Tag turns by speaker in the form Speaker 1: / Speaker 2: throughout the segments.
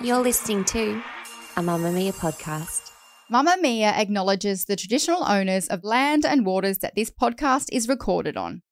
Speaker 1: You're listening to a Mamamia podcast.
Speaker 2: Mamamia acknowledges the traditional owners of land and waters that this podcast is recorded on.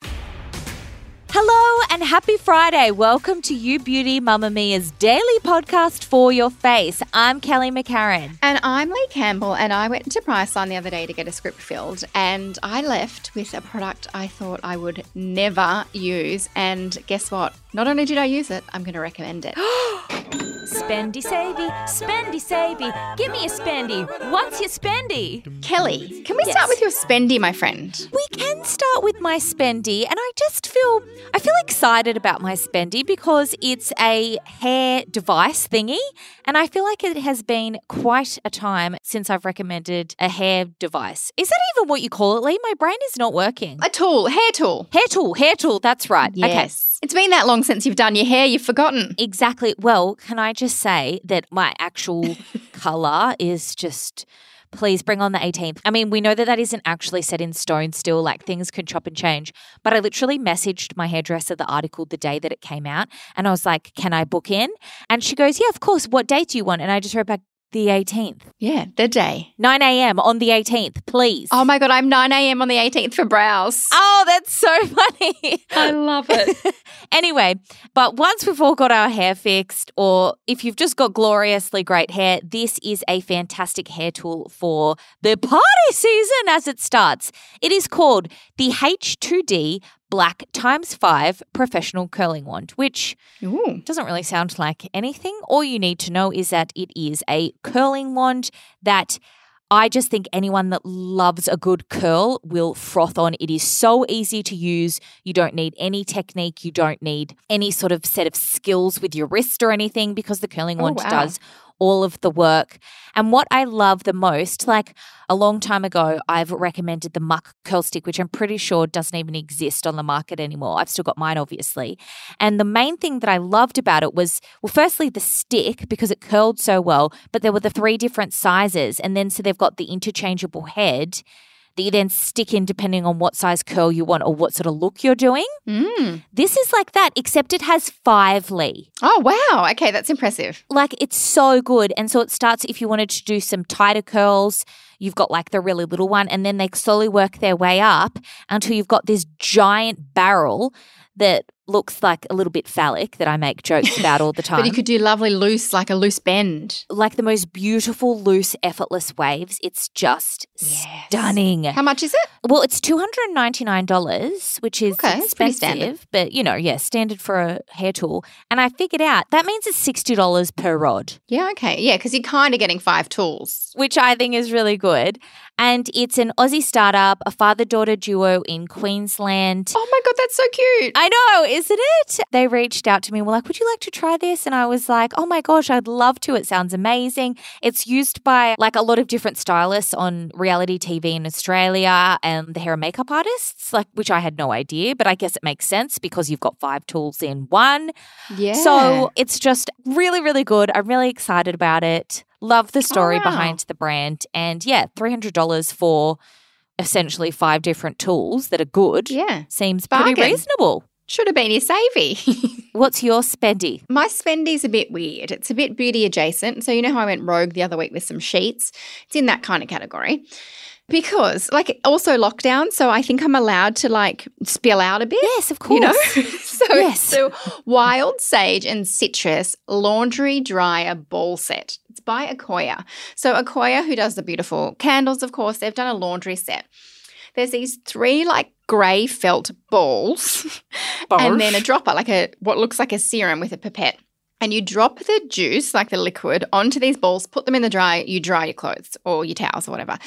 Speaker 3: Hello and happy Friday. Welcome to You Beauty Mamamia's daily podcast for your face. I'm Kelly McCarren.
Speaker 2: And I'm Leigh Campbell, and I went to Priceline the other day to get a script filled, and I left with a product I thought I would never use. And guess what? Not only did I use it, I'm going to recommend it.
Speaker 3: Spendy savey, spendy savey. Give me a spendy. What's your spendy?
Speaker 2: Kelly, can we
Speaker 3: Yes.
Speaker 2: start with your spendy, my friend?
Speaker 3: We can start with my spendy, and I just feel I feel excited about my spendy because it's a hair device thingy, and I feel like it has been quite a time since I've recommended a hair device. Is that even what you call it, Leigh? My brain is not working.
Speaker 2: A tool, hair tool.
Speaker 3: Hair tool, hair tool. That's right. Okay.
Speaker 2: It's been that long since you've done your hair, you've forgotten.
Speaker 3: Exactly. Well, can I just say that my actual color is just. Please bring on the 18th. I mean, we know that that isn't actually set in stone still, like things can chop and change. But I literally messaged my hairdresser the article the day that it came out. And I was like, can I book in? And she goes, yeah, of course. What date do you want? And I just wrote back, the 18th.
Speaker 2: Yeah, the day.
Speaker 3: 9 a.m. on the 18th, please.
Speaker 2: Oh my God, I'm 9 a.m. on the 18th for brows.
Speaker 3: Oh, that's so funny.
Speaker 2: I love it.
Speaker 3: anyway, but once we've all got our hair fixed, or if you've just got gloriously great hair, this is a fantastic hair tool for the party season as it starts. It is called the H2D Black times 5 Professional Curling Wand, which
Speaker 2: Ooh.
Speaker 3: doesn't really sound like anything. All you need to know is that it is a curling wand that I just think anyone that loves a good curl will froth on. It is so easy to use. You don't need any technique. You don't need any sort of set of skills with your wrist or anything because the curling
Speaker 2: Oh,
Speaker 3: wand
Speaker 2: wow.
Speaker 3: does all of the work. And what I love the most, like a long time ago, I've recommended the Muck Curl Stick, which I'm pretty sure doesn't even exist on the market anymore. I've still got mine, obviously. And the main thing that I loved about it was, well, firstly, the stick because it curled so well, but there were the three different sizes. And then so they've got the interchangeable head that you then stick in depending on what size curl you want or what sort of look you're doing.
Speaker 2: Mm.
Speaker 3: This is like that, except it has five Leigh
Speaker 2: Oh, wow. Okay, that's impressive.
Speaker 3: like it's so good. And so it starts if you wanted to do some tighter curls, you've got like the really little one, and then they slowly work their way up until you've got this giant barrel that looks like a little bit phallic that I make jokes about all the time.
Speaker 2: But you could do lovely loose, like a loose bend.
Speaker 3: like the most beautiful, loose, effortless waves. It's just stunning.
Speaker 2: How much is it?
Speaker 3: Well, it's two hundred and ninety nine dollars, which is
Speaker 2: Okay,
Speaker 3: expensive, but you know, yeah, standard for a hair tool. And I figured out that means it's sixty dollars per rod.
Speaker 2: Yeah, okay. Yeah, because you're kind of getting five tools.
Speaker 3: which I think is really good. And it's an Aussie startup, a father daughter duo in Queensland.
Speaker 2: Oh my God, that's so cute.
Speaker 3: I know, isn't it? They reached out to me, and were like, Would you like to try this? And I was like, Oh my gosh, I'd love to. It sounds amazing. It's used by like a lot of different stylists on reality TV in Australia and the hair and makeup artists, like which I had no idea, but I guess it makes sense because you've got five tools in one.
Speaker 2: Yeah.
Speaker 3: So it's just really, really good. I'm really excited about it. Love the oh, story
Speaker 2: wow.
Speaker 3: behind the brand. And yeah, $300 for essentially five different tools that are good
Speaker 2: yeah,
Speaker 3: seems pretty reasonable.
Speaker 2: should have been your savey.
Speaker 3: What's your spendy?
Speaker 2: My spendy's a bit weird. It's a bit beauty adjacent. So you know how I went rogue the other week with some sheets? It's in that kind of category. Because like also lockdown, so I think I'm allowed to like spill out a bit.
Speaker 3: Yes, of course.
Speaker 2: You know? so
Speaker 3: Yes.
Speaker 2: so wild sage and citrus laundry dryer ball set. It's by Ecoya. So Ecoya, who does the beautiful candles, of course, they've done a laundry set. There's these three like grey felt balls and then a dropper, like a what looks like a serum with a pipette. And you drop the juice, like the liquid, onto these balls, put them in the dryer, you dry your clothes or your towels or whatever.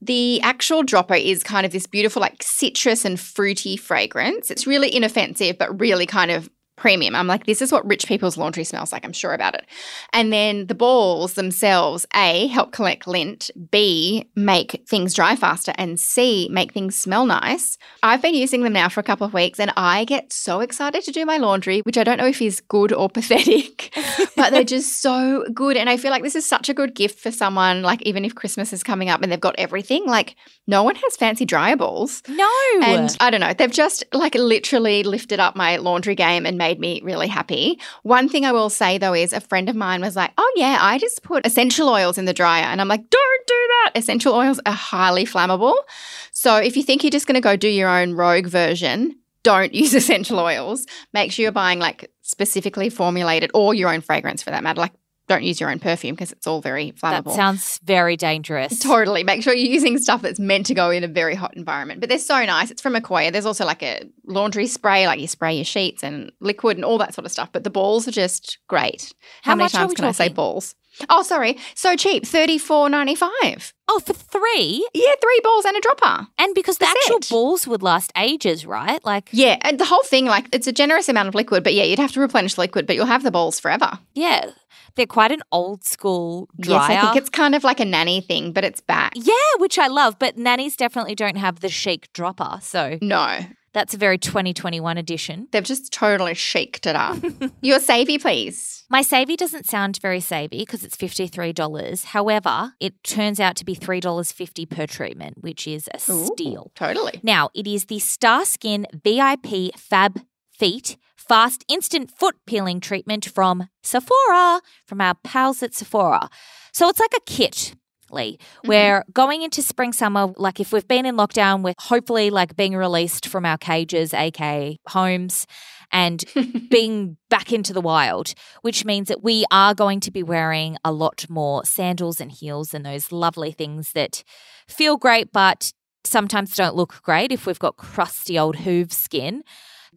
Speaker 2: The actual dropper is kind of this beautiful, like citrus and fruity fragrance. It's really inoffensive, but really kind of premium. I'm like, this is what rich people's laundry smells like. I'm sure about it. And then the balls themselves, A, help collect lint, B, make things dry faster, and C, make things smell nice. I've been using them now for a couple of weeks and I get so excited to do my laundry, which I don't know if is good or pathetic, but they're just so good. And I feel like this is such a good gift for someone, like even if Christmas is coming up and they've got everything, like no one has fancy dryer balls.
Speaker 3: No.
Speaker 2: And I don't know, they've just like literally lifted up my laundry game and made me really happy. One thing I will say though is a friend of mine was like, oh yeah, I just put essential oils in the dryer. And I'm like, don't do that. Essential oils are highly flammable. So if you think you're just going to go do your own rogue version, don't use essential oils. Make sure you're buying like specifically formulated or your own fragrance for that matter, like don't use your own perfume because it's all very flammable.
Speaker 3: That sounds very dangerous.
Speaker 2: Totally. Make sure you're using stuff that's meant to go in a very hot environment. But they're so nice. It's from Ecoya. There's also like a laundry spray, like you spray your sheets and liquid and all that sort of stuff. But the balls are just great.
Speaker 3: How,
Speaker 2: How, many times can I say balls? Oh, sorry. So cheap. Thirty four ninety five.
Speaker 3: Oh, for three?
Speaker 2: Yeah, three balls and a dropper.
Speaker 3: And because the
Speaker 2: That's
Speaker 3: actual
Speaker 2: it.
Speaker 3: balls would last ages, right? Like,
Speaker 2: Yeah, and the whole thing, like, it's a generous amount of liquid, but yeah, you'd have to replenish liquid, but you'll have the balls forever.
Speaker 3: yeah, they're quite an old school dryer.
Speaker 2: Yes, I think it's kind of like a nanny thing, but it's back.
Speaker 3: yeah, which I love, but nannies definitely don't have the chic dropper. So
Speaker 2: No,
Speaker 3: that's a very 2021 edition.
Speaker 2: they've just totally shaked it up. Your savvy, please.
Speaker 3: My savvy doesn't sound very savvy because it's $53. However, it turns out to be $3.50 per treatment, which is a
Speaker 2: Ooh,
Speaker 3: steal.
Speaker 2: Totally.
Speaker 3: Now, it is the Star Skin VIP Fab Feet Fast Instant Foot Peeling Treatment from Sephora, from our pals at Sephora. So it's like a kit. Leigh, mm-hmm. We're going into spring summer, like if we've been in lockdown, we're hopefully like being released from our cages, aka homes, and being back into the wild, which means that we are going to be wearing a lot more sandals and heels and those lovely things that feel great, but sometimes don't look great if we've got crusty old hoof skin.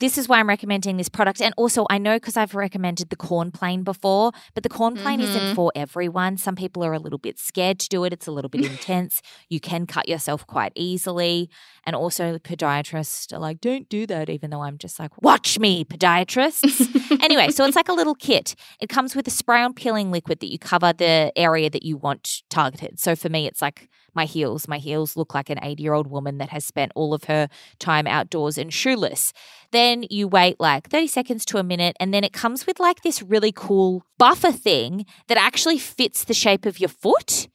Speaker 3: This is why I'm recommending this product. And also, I know because I've recommended the corn plane before, but the corn plane isn't mm-hmm. for everyone. Some people are a little bit scared to do it, it's a little bit intense. You can cut yourself quite easily. And also, the podiatrists are like, don't do that, even though I'm just like, watch me, podiatrists. anyway, so it's like a little kit. It comes with a spray on peeling liquid that you cover the area that you want targeted. So for me, it's like my heels. My heels look like an 80 year old woman that has spent all of her time outdoors and shoeless. Then you wait like 30 seconds to a minute, and then it comes with like this really cool buffer thing that actually fits the shape of your foot.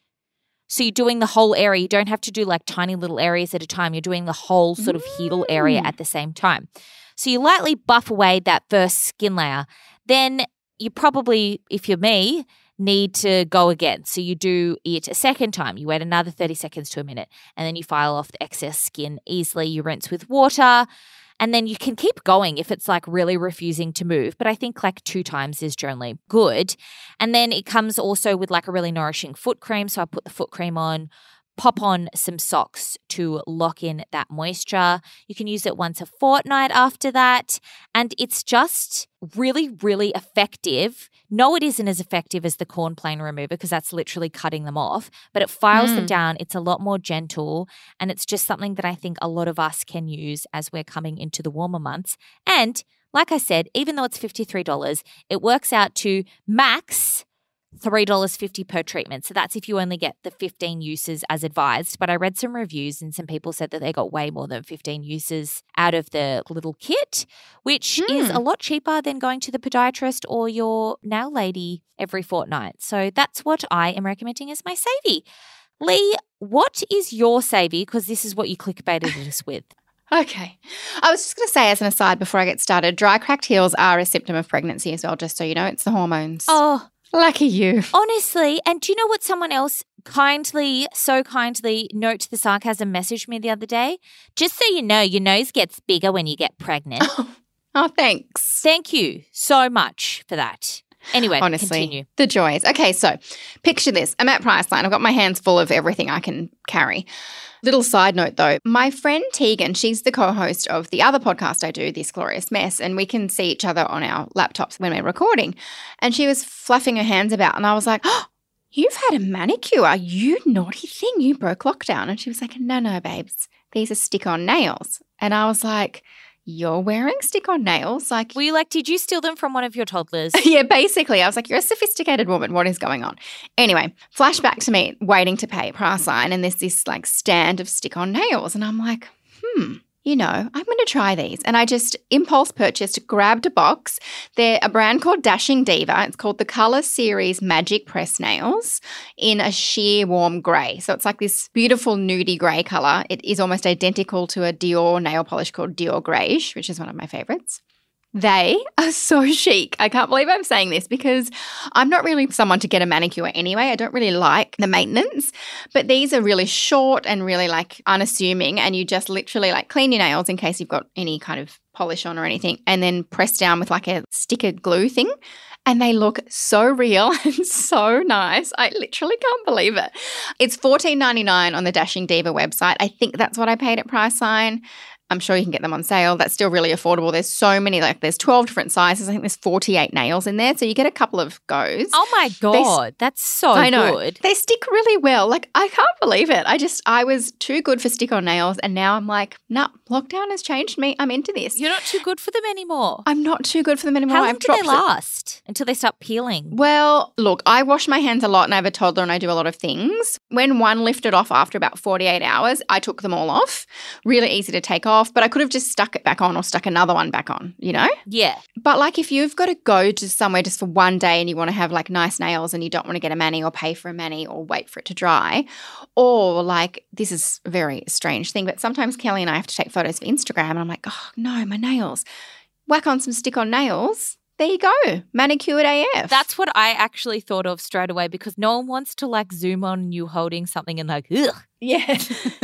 Speaker 3: So you're doing the whole area. You don't have to do like tiny little areas at a time. You're doing the whole sort of heel area mm. at the same time. So you lightly buff away that first skin layer. Then you probably, if you're me, need to go again. So you do it a second time. You wait another 30 seconds to a minute, and then you file off the excess skin easily. You rinse with water. And then you can keep going if it's like really refusing to move. But I think like two times is generally good. And then it comes also with like a really nourishing foot cream. So I put the foot cream on, pop on some socks to lock in that moisture. You can use it once a fortnight after that. And it's just really, really effective. No, it isn't as effective as the corn plane remover because that's literally cutting them off, but it files them mm. down. It's a lot more gentle. And it's just something that I think a lot of us can use as we're coming into the warmer months. And like I said, even though it's $53, it works out to max $3.50 per treatment. So that's if you only get the 15 uses as advised. But I read some reviews and some people said that they got way more than 15 uses out of the little kit, which is hmm. a lot cheaper than going to the podiatrist or your nail lady every fortnight. So that's what I am recommending as my savvy. Lee, what is your savvy? Because this is what you clickbaited us with.
Speaker 2: Okay. I was just going to say, as an aside before I get started, dry cracked heels are a symptom of pregnancy as well, just so you know. It's the hormones.
Speaker 3: Oh,
Speaker 2: Lucky you.
Speaker 3: Honestly, and do you know what someone else kindly, so kindly, note the sarcasm messaged me the other day? Just so you know, your nose gets bigger when you get pregnant.
Speaker 2: Oh, thanks.
Speaker 3: Thank you so much for that. Anyway,
Speaker 2: Honestly,
Speaker 3: continue.
Speaker 2: the joys. Okay, so picture this. I'm at Priceline. I've got my hands full of everything I can carry. Little side note though, my friend Tegan, she's the co host of the other podcast I do, This Glorious Mess, and we can see each other on our laptops when we're recording. And she was fluffing her hands about, and I was like, oh, You've had a manicure, you naughty thing. You broke lockdown. And she was like, No, no, babes, these are stick on nails. And I was like, you're wearing stick on nails. Like,
Speaker 3: Were you like, did you steal them from one of your toddlers?
Speaker 2: yeah, basically, I was like, you're a sophisticated woman. What is going on? Anyway, flashback to me waiting to pay Priceline, and there's this like stand of stick on nails. And I'm like, hmm, you know, I'm going to try these. And I just impulse purchased, grabbed a box. They're a brand called Dashing Diva. It's called the Color Series Magic Press Nails in a sheer warm grey. So it's like this beautiful nudie grey colour. It is almost identical to a Dior nail polish called Dior Greige, which is one of my favourites. They are so chic. I can't believe I'm saying this because I'm not really someone to get a manicure anyway. I don't really like the maintenance, but these are really short and really like unassuming. And you just literally like clean your nails in case you've got any kind of polish on or anything, and then press down with like a sticker glue thing. And they look so real and so nice. I literally can't believe it. It's $14.99 on the Dashing Diva website. I think that's what I paid at Priceline. I'm sure you can get them on sale. That's still really affordable. There's so many, like there's 12 different sizes. I think there's 48 nails in there. So you get a couple of goes.
Speaker 3: Oh my God. that's so
Speaker 2: I know.
Speaker 3: good.
Speaker 2: They stick really well. Like I can't believe it. I just, I was too good for stick on nails. And now I'm like, nah, lockdown has changed me. I'm into this.
Speaker 3: You're not too good for them anymore.
Speaker 2: I'm not too good for them anymore.
Speaker 3: How long
Speaker 2: I've
Speaker 3: do they
Speaker 2: dropped it.
Speaker 3: last until they start peeling?
Speaker 2: Well, look, I wash my hands a lot and I have a toddler and I do a lot of things. When one lifted off after about 48 hours, I took them all off. Really easy to take off, but I could have just stuck it back on or stuck another one back on, you know?
Speaker 3: Yeah.
Speaker 2: But like if you've got to go to somewhere just for one day and you want to have like nice nails and you don't want to get a mani or pay for a mani or wait for it to dry, or like this is a very strange thing, but sometimes Kelly and I have to take photos for Instagram and I'm like, oh no, my nails. Whack on some stick on nails. There you go. Manicured AF.
Speaker 3: That's what I actually thought of straight away because no one wants to like zoom on you holding something and like, ugh,
Speaker 2: yeah.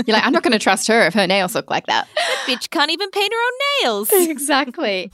Speaker 2: You're like, I'm not going to trust her if her nails look like that.
Speaker 3: bitch can't even paint her own nails.
Speaker 2: exactly.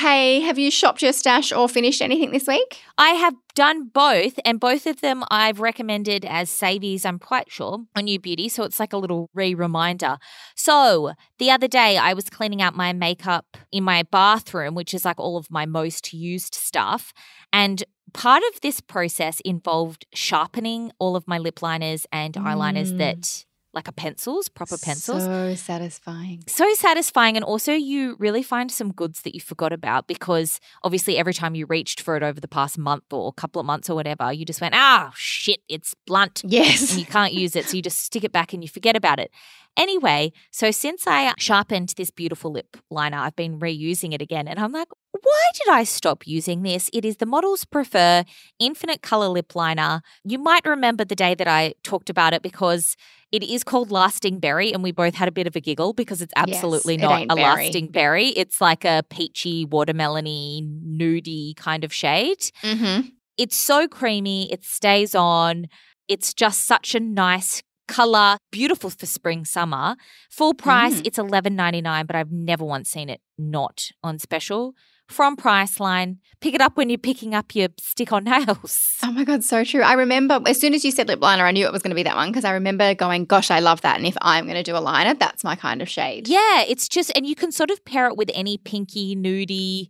Speaker 2: Hey, have you shopped your stash or finished anything this week?
Speaker 3: I have done both, and both of them I've recommended as savies, I'm quite sure, on You Beauty. So it's like a little re reminder. So the other day, I was cleaning out my makeup in my bathroom, which is like all of my most used stuff. And part of this process involved sharpening all of my lip liners and eyeliners
Speaker 2: Mm.
Speaker 3: that like a pencils, proper pencils.
Speaker 2: So satisfying.
Speaker 3: so satisfying and also you really find some goods that you forgot about because obviously every time you reached for it over the past month or a couple of months or whatever you just went ah shit it's blunt
Speaker 2: Yes.
Speaker 3: and you can't use it so you just stick it back and you forget about it anyway so since i sharpened this beautiful lip liner i've been reusing it again and i'm like why did I stop using this? It is the Models Prefer Infinite Color Lip Liner. You might remember the day that I talked about it because it is called Lasting Berry, and we both had a bit of a giggle because it's absolutely
Speaker 2: it
Speaker 3: not
Speaker 2: ain't
Speaker 3: a
Speaker 2: berry.
Speaker 3: lasting berry. It's like a peachy, watermelony, nudie kind of shade.
Speaker 2: Mm-hmm.
Speaker 3: It's so creamy, it stays on. It's just such a nice color, beautiful for spring, summer. Full price,
Speaker 2: Mm.
Speaker 3: it's eleven ninety nine, but I've never once seen it not on special. From Priceline, pick it up when you're picking up your stick on nails.
Speaker 2: Oh my God, so true. I remember as soon as you said lip liner, I knew it was going to be that one because I remember going, gosh, I love that. And if I'm going to do a liner, that's my kind of shade.
Speaker 3: Yeah, it's just, and you can sort of pair it with any pinky, nudie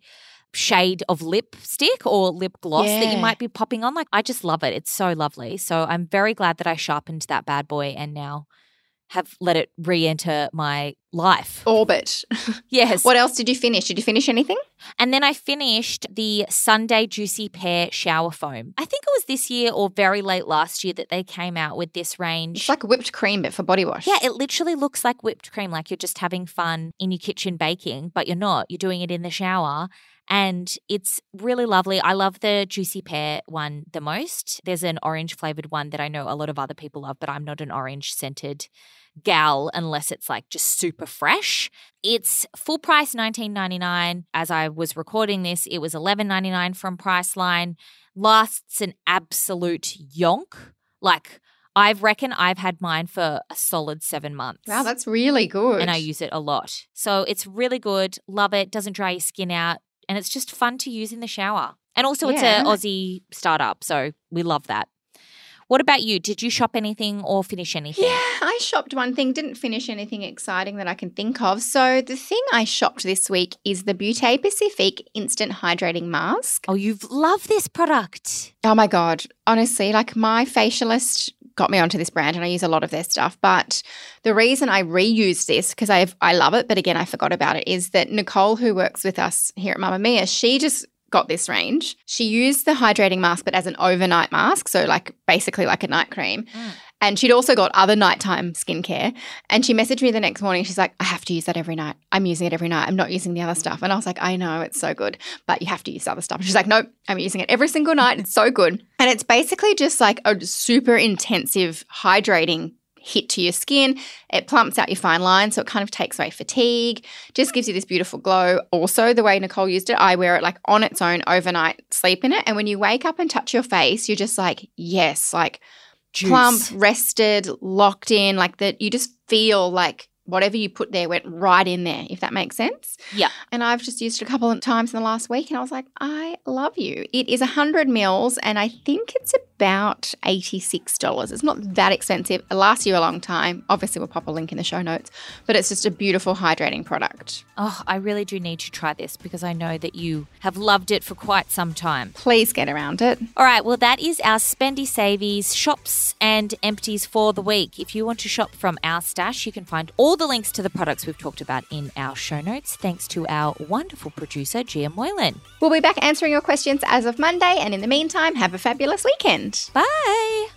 Speaker 3: shade of lipstick or lip gloss that you might be popping on. Like, I just love it. It's so lovely. So I'm very glad that I sharpened that bad boy and now have let it re enter my life.
Speaker 2: Orbit.
Speaker 3: Yes.
Speaker 2: what else did you finish? Did you finish anything?
Speaker 3: And then I finished the Sundae Juicy Pear Shower Foam. I think it was this year or very late last year that they came out with this range.
Speaker 2: It's like whipped cream, but for body wash.
Speaker 3: Yeah, it literally looks like whipped cream, like you're just having fun in your kitchen baking, but you're not. You're doing it in the shower. And it's really lovely. I love the juicy pear one the most. There's an orange flavored one that I know a lot of other people love, but I'm not an orange scented gal unless it's like just super fresh. It's full price 19.99. As I was recording this, it was 11.99 from Priceline. Lasts an absolute yonk. Like I've reckon I've had mine for a solid 7 months.
Speaker 2: Wow, that's really good.
Speaker 3: and I use it a lot. So it's really good. Love it. Doesn't dry your skin out. And it's just fun to use in the shower. And also, it's
Speaker 2: Yeah.
Speaker 3: a Aussie startup. So we love that. What about you? Did you shop anything or finish anything?
Speaker 2: Yeah, I shopped one thing, didn't finish anything exciting that I can think of. So the thing I shopped this week is the Beauté Pacifique Instant Hydrating Mask.
Speaker 3: Oh, you've loved this product.
Speaker 2: Oh my God. Honestly, like my facialist got me onto this brand and I use a lot of their stuff. But the reason I reused this, because I I love it, but again, I forgot about it, is that Nicole, who works with us here at Mamamia, she just got this range. She used the hydrating mask, but as an overnight mask. So, like basically like a night cream. Mm. And she'd also got other nighttime skincare. And she messaged me the next morning. She's like, I have to use that every night. I'm using it every night. I'm not using the other stuff. And I was like, I know, it's so good, but you have to use the other stuff. she's like, nope, I'm using it every single night. It's so good. And it's basically just like a super intensive hydrating hit to your skin. It plumps out your fine lines, so it kind of takes away fatigue, just gives you this beautiful glow. Also, the way Nicole used it, I wear it like on its own overnight, sleep in it. And when you wake up and touch your face, you're just like, yes, like Juice. plump, rested, locked in, like that you just feel like whatever you put there went right in there, if that makes sense.
Speaker 3: Yeah.
Speaker 2: And I've just used it a couple of times in the last week and I was like, I love you. It is 100 mils and I think it's about $86. It's not that expensive. It lasts you a long time. Obviously, we'll pop a link in the show notes, but it's just a beautiful hydrating product.
Speaker 3: Oh, I really do need to try this because I know that you have loved it for quite some time.
Speaker 2: Please get around it.
Speaker 3: All right. Well, that is our spendy savies, shops and empties for the week. If you want to shop from our stash, you can find all the links to the products we've talked about in our show notes, thanks to our wonderful producer, Gia Moylan.
Speaker 2: We'll be back answering your questions as of Monday, and in the meantime, have a fabulous weekend.
Speaker 3: Bye.